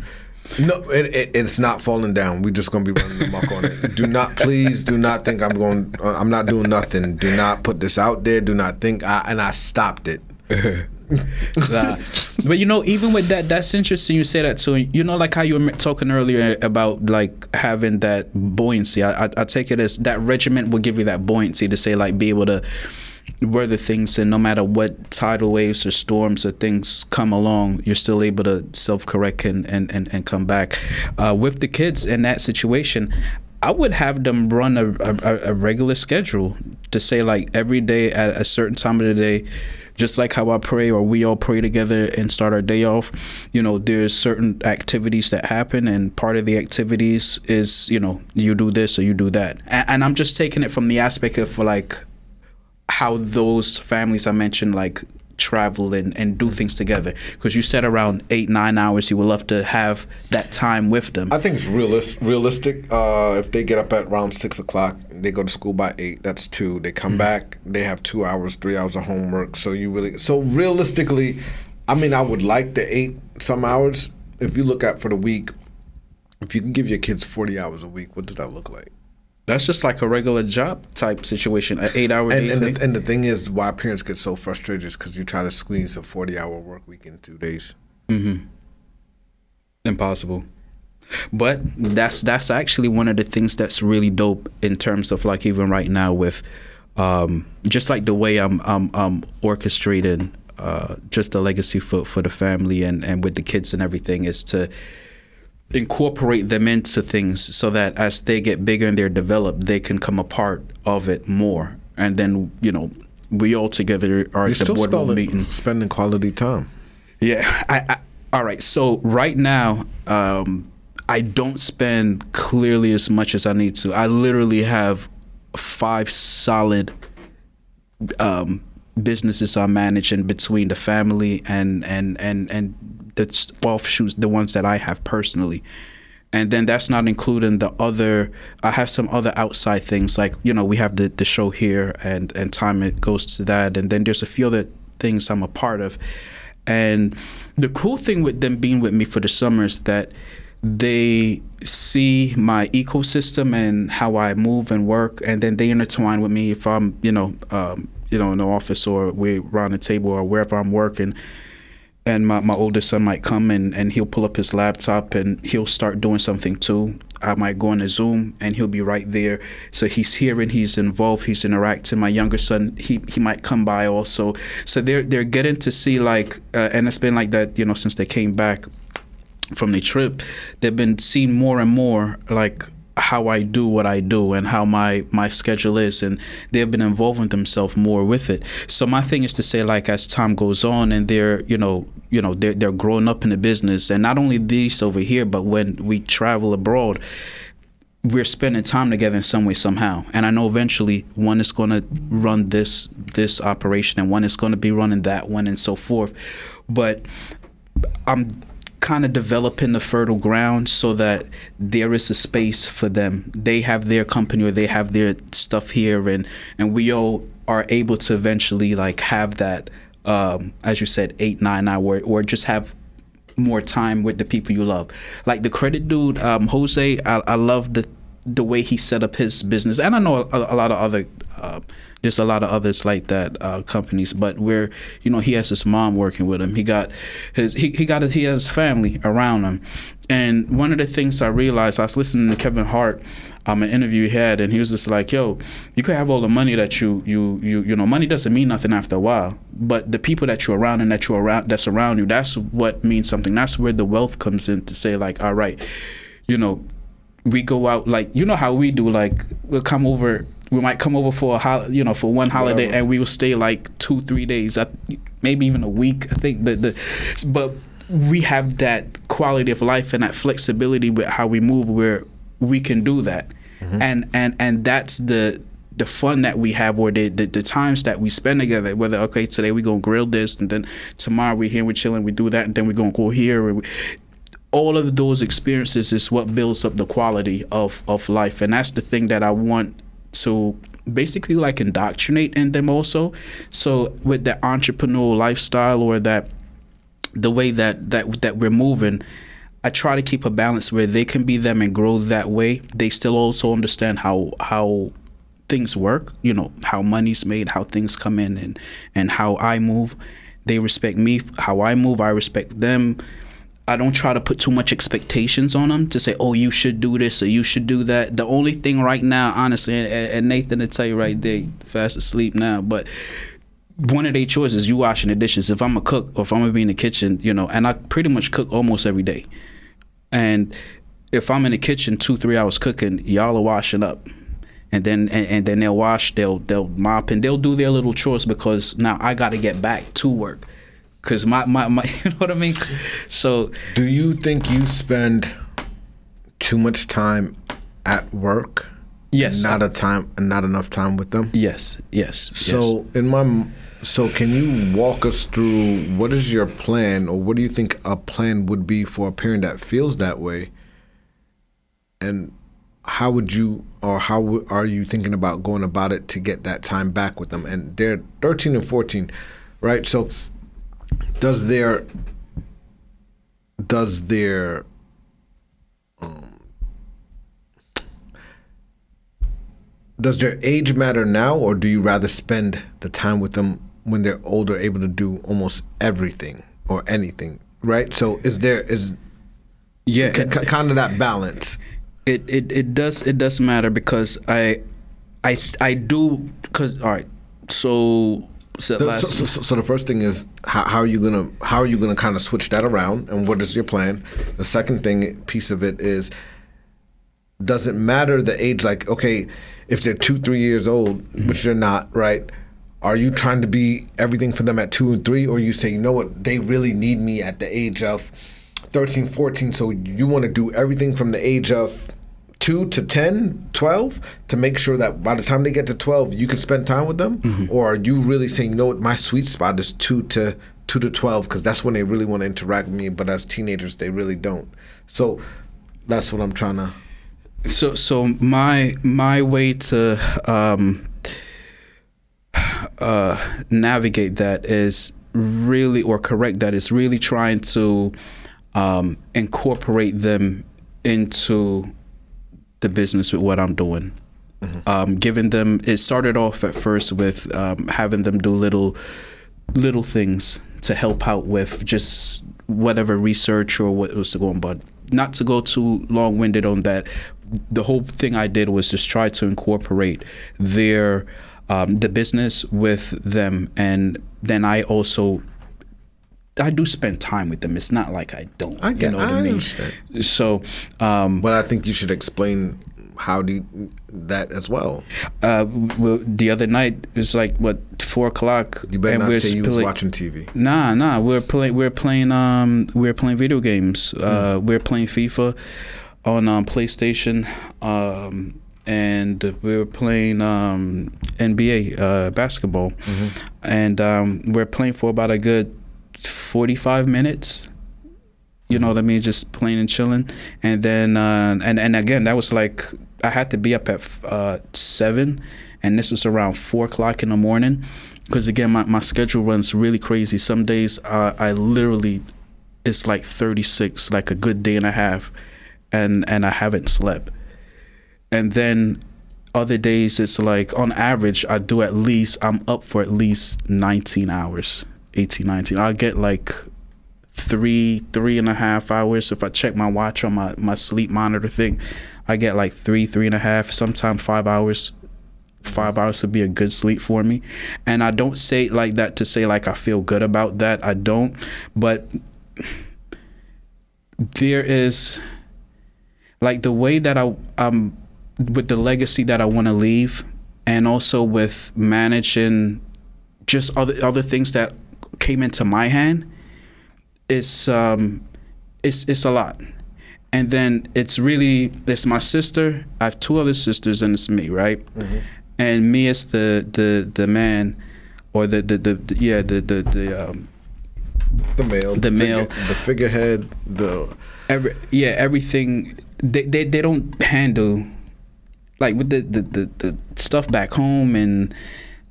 No, it, it, it's not falling down. We're just gonna be running the muck on it. Do not, please, do not think I'm going. Uh, I'm not doing nothing. Do not put this out there. Do not think. I, and I stopped it. Nah. but you know, even with that, that's interesting. You say that too. You know, like how you were talking earlier about like having that buoyancy. I, I, I take it as that regiment will give you that buoyancy to say like be able to weather things, and no matter what tidal waves or storms or things come along, you're still able to self correct and, and and and come back. Uh, with the kids in that situation. I would have them run a, a, a regular schedule to say like every day at a certain time of the day, just like how I pray or we all pray together and start our day off. You know, there's certain activities that happen, and part of the activities is you know you do this or you do that, and, and I'm just taking it from the aspect of like how those families I mentioned like travel and, and do things together because you said around eight nine hours you would love to have that time with them I think it's realist, realistic. Uh, if they get up at around six o'clock, they go to school by eight. That's two. They come back. They have two hours, three hours of homework. So you really, so realistically, I mean, I would like the eight some hours. If you look at for the week, if you can give your kids forty hours a week, what does that look like? That's just like a regular job type situation. An eight hour And, day. and, the, and the thing is, why parents get so frustrated is because you try to squeeze a forty-hour work week in two days. Impossible. But that's that's actually one of the things that's really dope in terms of like even right now with um, just like the way I'm I'm, I'm orchestrating uh, just the legacy for for the family and and with the kids and everything is to incorporate them into things so that as they get bigger and they're developed, they can come a part of it more. And then you know we all together are You're at the boardroom meeting. spending quality time. Yeah. I, I, all right. So right now, um, I don't spend clearly as much as I need to. I literally have five solid um, businesses I'm managing between the family and and and and the offshoots, the ones that I have personally. And then that's not including the other. I have some other outside things like you know we have the the show here and and time it goes to that, and then there's a few other things I'm a part of. And the cool thing with them being with me for the summer is that they see my ecosystem and how I move and work, and then they intertwine with me if I'm, you know, um, you know, in the office or we're around the table or wherever I'm working. And my, my oldest son might come and, and he'll pull up his laptop and he'll start doing something too. I might go on a Zoom and he'll be right there. So he's hearing, he's involved, he's interacting. My younger son, he, he might come by also. So they're they're getting to see like, uh, and it's been like that, you know, since they came back from the trip. They've been seeing more and more like how I do what I do and how my my schedule is and they've been involving themselves more with it. So my thing is to say like as time goes on and they're you know you know they're they're growing up in the business and not only these over here but when we travel abroad we're spending time together in some way somehow and i know eventually one is going to run this this operation and one is going to be running that one and so forth but i'm kind of developing the fertile ground so that there is a space for them they have their company or they have their stuff here and and we all are able to eventually like have that um as you said eight nine hour or just have more time with the people you love. Like the credit dude, um, Jose, I, I love the the way he set up his business, and I know a, a lot of other. Uh, there's a lot of others like that uh, companies, but where you know he has his mom working with him, he got his he, he got his, he has his family around him, and one of the things I realized I was listening to Kevin Hart um, an interview he had, and he was just like, "Yo, you could have all the money that you you you you know, money doesn't mean nothing after a while, but the people that you're around and that you're around that's around you, that's what means something. That's where the wealth comes in to say like, all right, you know, we go out like you know how we do like we'll come over we might come over for a hol- you know for one holiday Whatever. and we will stay like two three days I, maybe even a week i think. The, the but we have that quality of life and that flexibility with how we move where we can do that. Mm-hmm. And and and that's the the fun that we have or the, the the times that we spend together whether okay today we're gonna grill this and then tomorrow we're here we're chilling we do that and then we're gonna go here we, all of those experiences is what builds up the quality of of life. And that's the thing that i want to basically like indoctrinate in them also. So with the entrepreneurial lifestyle or that the way that that that we're moving i try to keep a balance where they can be them and grow that way. They still also understand how how things work you know how money's made how things come in and and how i move. They respect me how i move i respect them I don't try to put too much expectations on them to say, oh, you should do this or you should do that. The only thing right now, honestly, and, and Nathan to tell you right there, fast asleep now, but one of their choices, you washing the dishes. If I'm a cook or if I'm gonna be in the kitchen, you know, and I pretty much cook almost every day. And if I'm in the kitchen two, three hours cooking, y'all are washing up. And then and, and then they'll wash, they'll they'll mop and they'll do their little chores because now I gotta get back to work. Cause my, my, my you know what I mean? So Do you think you spend too much time at work? Yes. Not a time and not enough time with them? Yes, yes. yes. So in my so can you walk us through what is your plan or what do you think a plan would be for a parent that feels that way? And how would you or how w- are you thinking about going about it to get that time back with them? And they're 13 and 14, right? So does their does their um, does their age matter now or do you rather spend the time with them when they're older able to do almost everything or anything right? So is there is yeah, k- kind of that balance. It, it it does it does matter because i i i do because all right so so so, so, so, the first thing is how, how are you gonna how are you gonna kind of switch that around and what is your plan? The second thing piece of it is does it matter the age like okay if they're two three years old mm-hmm. which they're not right are you trying to be everything for them at two and three or you say you know what? They really need me at the age of 13 14 so you want to do everything from the age of 2 to 10 12 to make sure that by the time they get to 12 you can spend time with them? Or are you really saying you know what? My sweet spot is 2 to 2 to 12 because that's when they really want to interact with me but as teenagers they really don't. So that's what i'm trying to so so my my way to um uh navigate that is really or correct that is really trying to um incorporate them into the business with what I'm doing. Um, giving them it started off at first with um, having them do little little things to help out with just whatever research or what was going on. but not to go too long winded on that the whole thing I did was just try to incorporate their um, the business with them and then I also I do spend time with them. It's not like I don't. I get- you know what I, I mean. understand. So, um, but i think you should explain how do you, that as well uh, w- the other night it was like what four o'clock. you better and not we're say you was watching tv Nah, nah. We're playing. We're playing. Um, we're playing video games. Hmm. Uh, we're playing FIFA on um, PlayStation. Um, and we were playing um, NBA uh, basketball, Mm-hmm. and um, we're playing for about a good forty-five minutes. You know what I mean? Just playing and chilling, and then uh, and and again, that was like I had to be up at uh, seven, and this was around four o'clock in the morning, because again, my, my schedule runs really crazy. Some days uh, I literally, it's like thirty six, like a good day and a half, and and I haven't slept, and then other days it's like on average I do at least I'm up for at least 19 hours 18 19 I'll get like three three and a half hours. If I check my watch on my my sleep monitor thing I get like three, three and a half, sometimes five hours. Five hours would be a good sleep for me, and I don't say like that to say like I feel good about that. I don't, but there is like the way that I um with the legacy that I want to leave, and also with managing just other other things that came into my hand. It's um, it's it's a lot, and then it's really it's my sister. I have two other sisters, and it's me, right? And me is the the the man, or the the, the, the yeah the the the um, The male, The male. figure- the figurehead, the every yeah everything they, they they don't handle like with the, the the the stuff back home and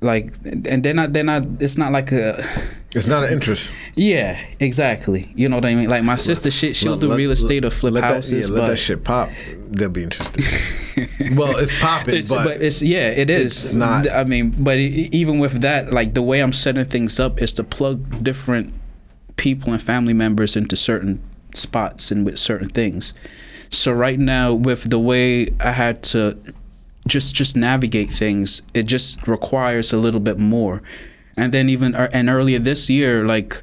like and they're not they're not it's not like a it's not an interest. yeah exactly you know what i mean like my sister shit she'll Let- do real estate or flip let that- houses yeah, let that shit pop. They'll be interested. well, it's popping, it's, but, but, it's yeah, it is. it's not- I mean, but even with that, like the way I'm setting things up is to plug different people and family members into certain spots and with certain things. So right now, with the way I had to just just navigate things, it just requires a little bit more. And then even uh, and earlier this year, like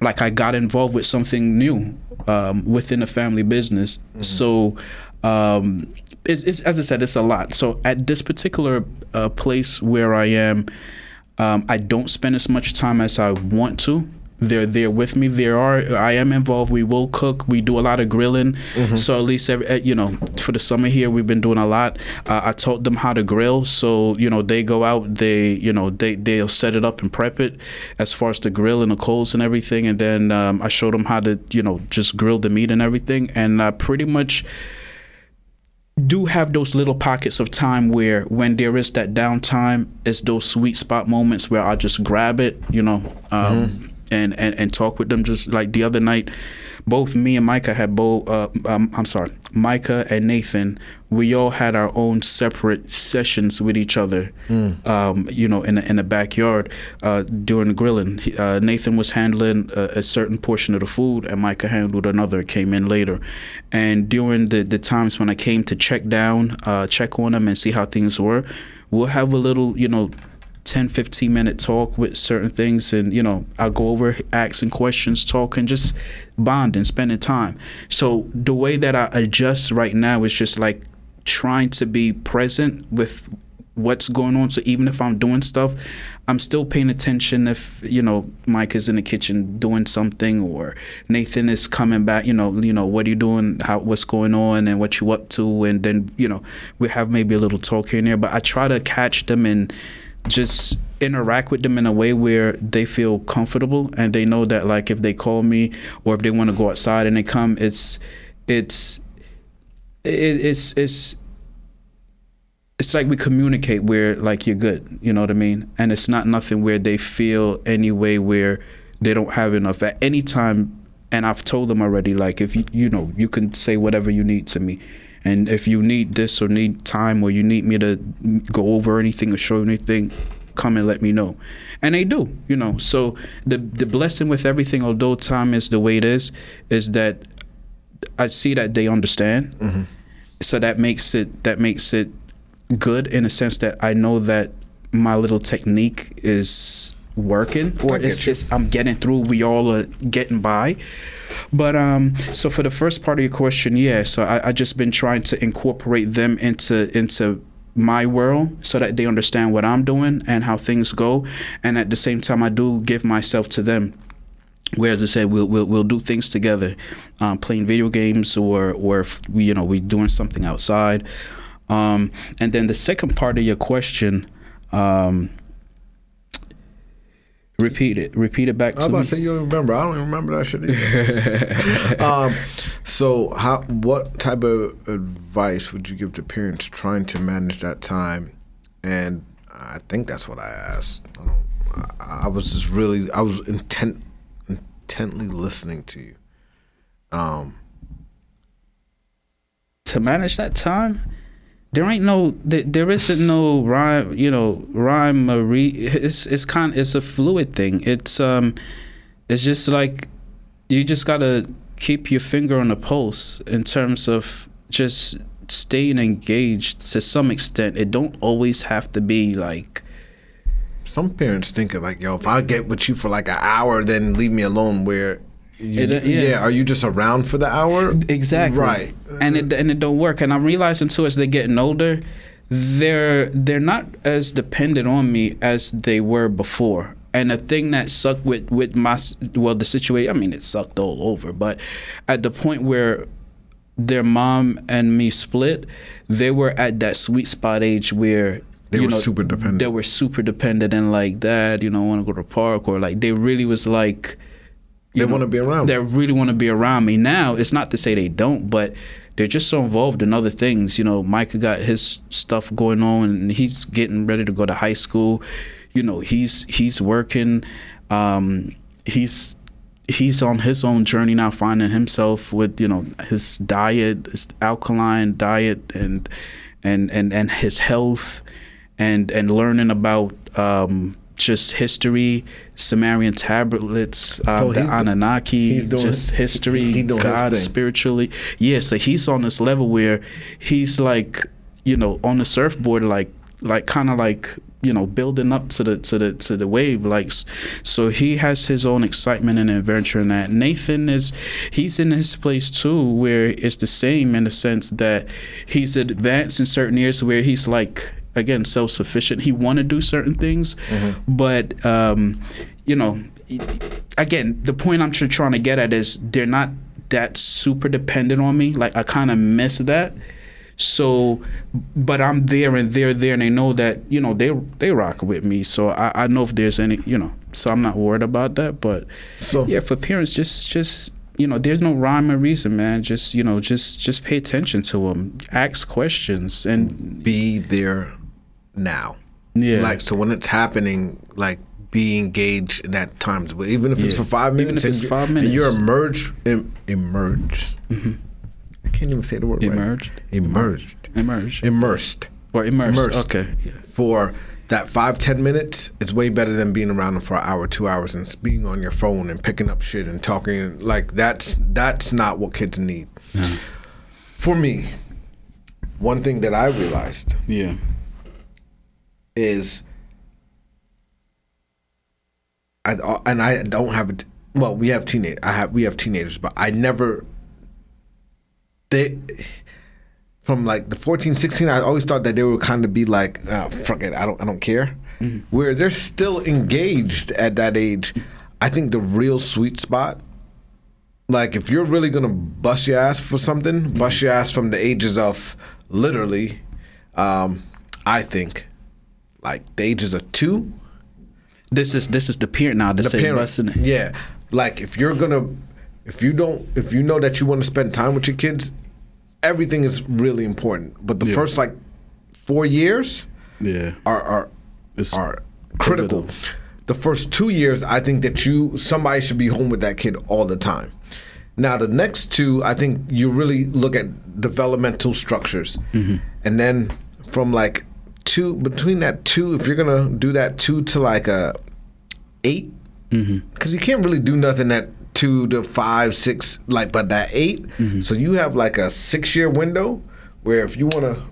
like I got involved with something new um, within the family business. So, um, it's, it's as I said, it's a lot. So at this particular uh, place where I am, um, I don't spend as much time as I want to. They're there with me. There are I am involved. We will cook. We do a lot of grilling. So at least every, uh, you know for the summer here we've been doing a lot. Uh, I taught them how to grill. So you know they go out. They you know they they'll set it up and prep it as far as the grill and the coals and everything. And then um, I showed them how to you know just grill the meat and everything. And I pretty much do have those little pockets of time where when there is that downtime it's those sweet spot moments where i just grab it you know um, and, and and talk with them just like the other night. Both me and micah had both uh, um, i'm sorry micah and nathan we all had our own separate sessions with each other um, you know in the, in the backyard uh, during the grilling. Uh, nathan was handling a, a certain portion of the food and micah handled another came in later. And during the, the times when i came to check down uh, check on them and see how things were we'll have a little you know 10 15 minute talk with certain things and you know i'll go over asking questions talking just bonding spending time. So the way that i adjust right now is just like trying to be present with what's going on. So even if i'm doing stuff i'm still paying attention if you know mike is in the kitchen doing something or nathan is coming back you know you know what are you doing? How what's going on and what you up to? And then you know we have maybe a little talk here and there but i try to catch them and just interact with them in a way where they feel comfortable and they know that like if they call me or if they want to go outside and they come it's it's it, it's it's it's like we communicate where like you're good you know what i mean? And it's not nothing where they feel any way where they don't have enough. At any time and i've told them already like if you you know you can say whatever you need to me and if you need this or need time or you need me to go over anything or show you anything come and let me know. And they do you know. So the the blessing with everything although time is the way it is is that i see that they understand. Mm-hmm. So that makes it that makes it good in a sense that I know that my little technique is working or it's, you. it's I'm getting through. We all are getting by. But um, so for the first part of your question, yeah. So I, I just been trying to incorporate them into into my world so that they understand what I'm doing and how things go, and at the same time I do give myself to them where as I said, we'll we'll, we'll do things together, um, playing video games or or if we you know we're doing something outside, um, and then the second part of your question, um, repeat it, repeat it back I was to about me. to say you don't remember. I don't even remember that shit either. um, so how? What type of advice would you give to parents trying to manage that time? And I think that's what I asked. I, don't, I, I was just really, I was intent, intently listening to you. Um, to manage that time there ain't no there, isn't no rhyme you know rhyme re it's it's kind it's a fluid thing it's um it's just like you just gotta keep your finger on the pulse in terms of just staying engaged to some extent. It don't always have to be like Some parents think of like, yo, if I get with you for like an hour, then leave me alone. Where, you, It- uh, yeah. yeah. are you just around for the hour? exactly Right. and it and it don't work. And I'm realizing too as they're getting older, they're they're not as dependent on me as they were before. And the thing that sucked with with my well the situation, I mean it sucked all over, but at the point where their mom and me split, they were at that sweet spot age where They you were know, super dependent. They were super dependent and like dad, you know, want to go to the park or like they really was like They wanna be around. They really want to be around me. Now it's not to say they don't, but they're just so involved in other things. You know, Micah got his stuff going on, and he's getting ready to go to high school. You know, he's he's working. Um, he's he's on his own journey now, finding himself with you know his diet, his alkaline diet, and and and and his health, and and learning about um, just history, Sumerian tablets, um, So the Anunnaki, doing- just history, he- he God spiritually. Yeah, so he's on this level where he's like, you know, on the surfboard, like, like kind of like, you know, building up to the to the to the wave. Like, so he has his own excitement and adventure in that. Nathan is, he's in his place too, where it's the same in the sense that he's advanced in certain areas where he's like. Again, self-sufficient. He want to do certain things, but um, you know, again, the point I'm trying to get at is they're not that super dependent on me. Like I kind of miss that. So, but I'm there and they're there, and they know that you know they they rock with me. So I, I know if there's any you know, so I'm not worried about that. But So- yeah, for parents, just just you know, there's no rhyme or reason, man. Just you know, just just pay attention to them, ask questions, and Be there now. yeah, Like so when it's happening, like be engaged in that times. But even if it's for five Even minutes, if it's and five and you're minutes. emerged, em, emerged. Mm-hmm. I can't even say the word. right. Emerged? Emerged. emerge Immersed. or immerse. Immersed. Okay, yeah. For that five ten minutes, it's way better than being around them for an hour, two hours, and being on your phone and picking up shit and talking. Like that's that's not what kids need. For me, one thing that I realized yeah. is I uh, and I don't have it. Well, we have teenage. I have we have teenagers, but I never. They from like the 14, 16, I always thought that they would kind of be like, oh, fuck it, I don't, I don't care. Mm-hmm. Where they're still engaged at that age. I think the real sweet spot, like if you're really gonna bust your ass for something, bust your ass from the ages of literally, um, I think, like the ages of two This is this is the parent now. to the parent. busting. Yeah, like if you're gonna, if you don't, if you know that you want to spend time with your kids, everything is really important. But the Yeah. first like four years Yeah. are are It's are critical. pivotal. The first two years, I think that you somebody should be home with that kid all the time. Now the next two, I think you really look at developmental structures, Mm-hmm. and then from like two between that two, if you're gonna do that two to like a eight, Mm-hmm. because you can't really do nothing at two to five, six, like but that 8 Mm-hmm. So you have like a six year window where if you wanna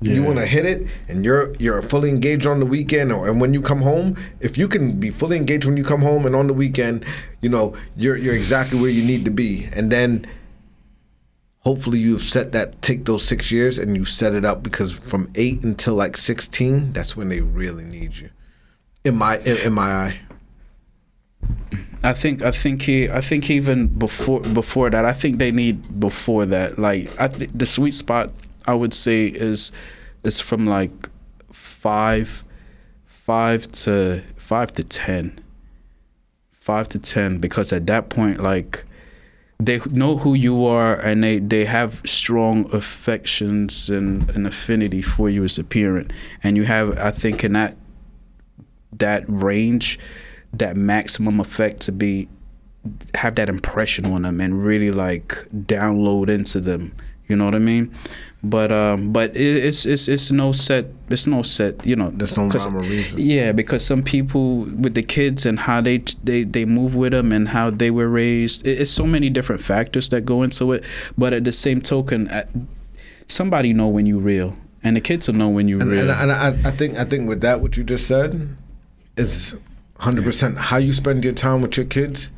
you want to hit it and you're you're fully engaged on the weekend or and when you come home if you can be fully engaged when you come home and on the weekend you know you're you're exactly where you need to be and then hopefully you've set that take those six years and you set it up because from eight until like 16 that's when they really need you. In my in, in my eye. I think I think he I think even before before that I think they need before that. Like I th- the sweet spot I would say is is from like five five to five to ten. Five to ten because at that point like they know who you are and they, they have strong affections and an affinity for you as a parent and you have I think in that that range, that maximum effect to be have that impression on them and really like download into them. You know what I mean? But um, but it, it's it's it's no set. It's no set. You know, There's no rhyme or reason. Yeah, because some people with the kids and how they they they move with them and how they were raised. It, it's so many different factors that go into it. But at the same token. Somebody know when you real, and the kids will know when you And, real. and, and I, I think I think with that what you just said is hundred percent how you spend your time with your kids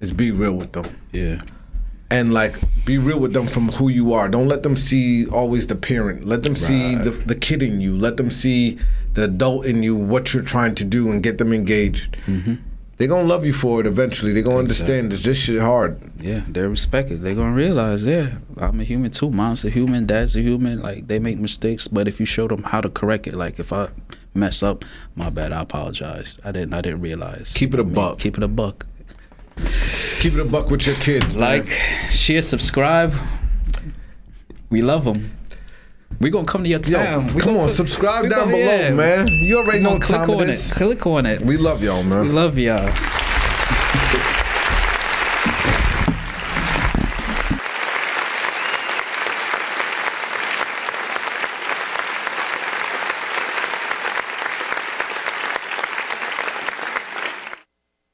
is be real with them. yeah, and like be real with them from who you are. Don't let them see always the parent. Let them see the the kid in you. Let them see the adult in you. What you're trying to do and get them engaged. Mm-hmm. They're gonna love you for it eventually. They're gonna understand that this shit hard. yeah, they respect it. They're gonna realize, yeah, I'm a human too. Mom's a human, dad's a human. Like they make mistakes, but if you show them how to correct it, like if I mess up, my bad, I apologize. I didn't, I didn't realize. Keep it a buck. Keep it a buck. Keep it a buck with your kids. man. Like, share, subscribe. We love them. We gonna come to your yo, town. We come on, subscribe down below, yeah. man. You already Come know click time it on is. Click on it. We love y'all, man. We love y'all.